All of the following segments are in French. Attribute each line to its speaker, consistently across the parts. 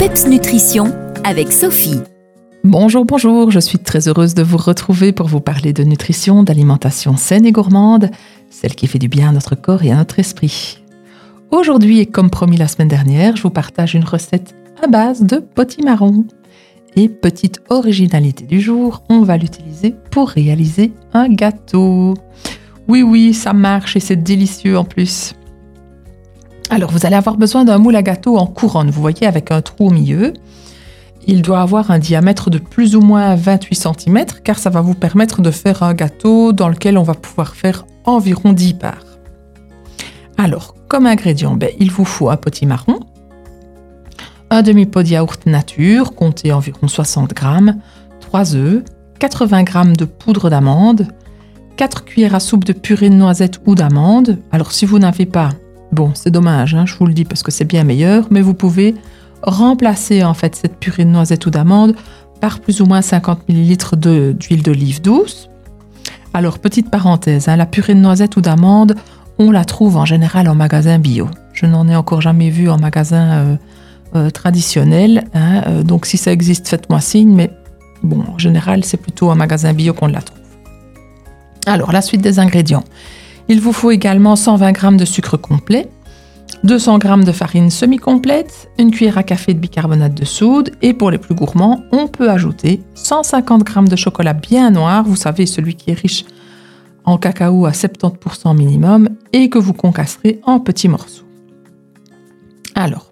Speaker 1: PEPS Nutrition avec Sophie.
Speaker 2: Bonjour, bonjour, je suis très heureuse de vous retrouver pour vous parler de nutrition, d'alimentation saine et gourmande, celle qui fait du bien à notre corps et à notre esprit. Aujourd'hui, et comme promis la semaine dernière, je vous partage une recette à base de potimarron. Et petite originalité du jour, on va l'utiliser pour réaliser un gâteau. Oui, oui, ça marche et c'est délicieux en plus. Alors, vous allez avoir besoin d'un moule à gâteau en couronne, vous voyez, avec un trou au milieu. Il doit avoir un diamètre de plus ou moins 28 cm car ça va vous permettre de faire un gâteau dans lequel on va pouvoir faire environ 10 parts. Alors, comme ingrédient, ben, il vous faut un potimarron, un demi-pot de yaourt nature, comptez environ 60 g, 3 œufs, 80 g de poudre d'amande, 4 cuillères à soupe de purée de noisettes ou d'amande. Alors, si vous n'avez pas, bon, c'est dommage, hein, je vous le dis parce que c'est bien meilleur, mais vous pouvez remplacer en fait cette purée de noisettes ou d'amande par plus ou moins 50 ml d'huile d'olive douce. Alors, petite parenthèse, hein, la purée de noisettes ou d'amande, on la trouve en général en magasin bio. Je n'en ai encore jamais vu en magasin euh, euh, traditionnel. Hein, euh, donc, si ça existe, faites-moi signe. Mais bon, en général, c'est plutôt en magasin bio qu'on la trouve. Alors, la suite des ingrédients. Il vous faut également 120 g de sucre complet, 200 g de farine semi-complète, une cuillère à café de bicarbonate de soude et pour les plus gourmands, on peut ajouter 150 g de chocolat bien noir, vous savez celui qui est riche en cacao à 70% minimum et que vous concasserez en petits morceaux. Alors,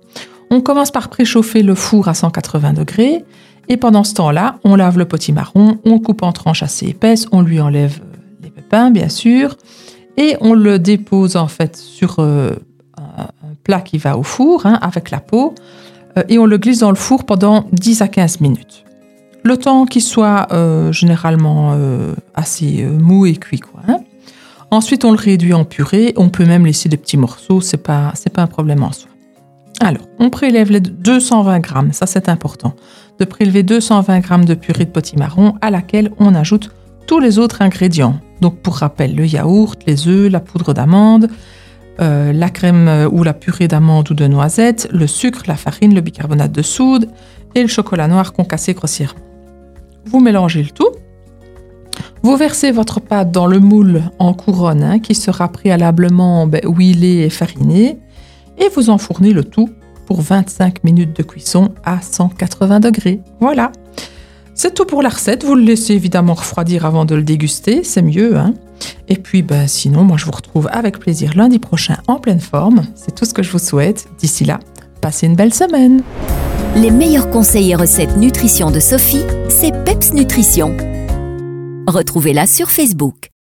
Speaker 2: on commence par préchauffer le four à 180 degrés et pendant ce temps-là, on lave le potimarron, on coupe en tranches assez épaisses, on lui enlève les pépins bien sûr et on le dépose en fait sur euh, plat qui va au four hein, avec la peau euh, et on le glisse dans le four pendant 10 à 15 minutes. Le temps qu'il soit euh, généralement assez mou et cuit. Hein. Ensuite, on le réduit en purée. On peut même laisser des petits morceaux, c'est pas, pas un problème en soi. Alors, on prélève les 220 grammes, ça c'est important, de prélever 220 grammes de purée de potimarron à laquelle on ajoute tous les autres ingrédients. Donc, pour rappel, le yaourt, les œufs, la poudre d'amande, euh, la crème euh, ou la purée d'amande ou de noisettes, le sucre, la farine, le bicarbonate de soude et le chocolat noir concassé grossièrement. Vous mélangez le tout. Vous versez votre pâte dans le moule en couronne hein, qui sera préalablement ben, huilé et fariné et vous enfournez le tout pour 25 minutes de cuisson à 180 degrés. Voilà. C'est tout pour la recette. Vous le laissez évidemment refroidir avant de le déguster, c'est mieux. Hein et puis, ben, sinon, moi, je vous retrouve avec plaisir lundi prochain en pleine forme. C'est tout ce que je vous souhaite. D'ici là, passez une belle semaine.
Speaker 1: Les meilleurs conseils et recettes nutrition de Sophie, c'est Peps Nutrition. Retrouvez-la sur Facebook.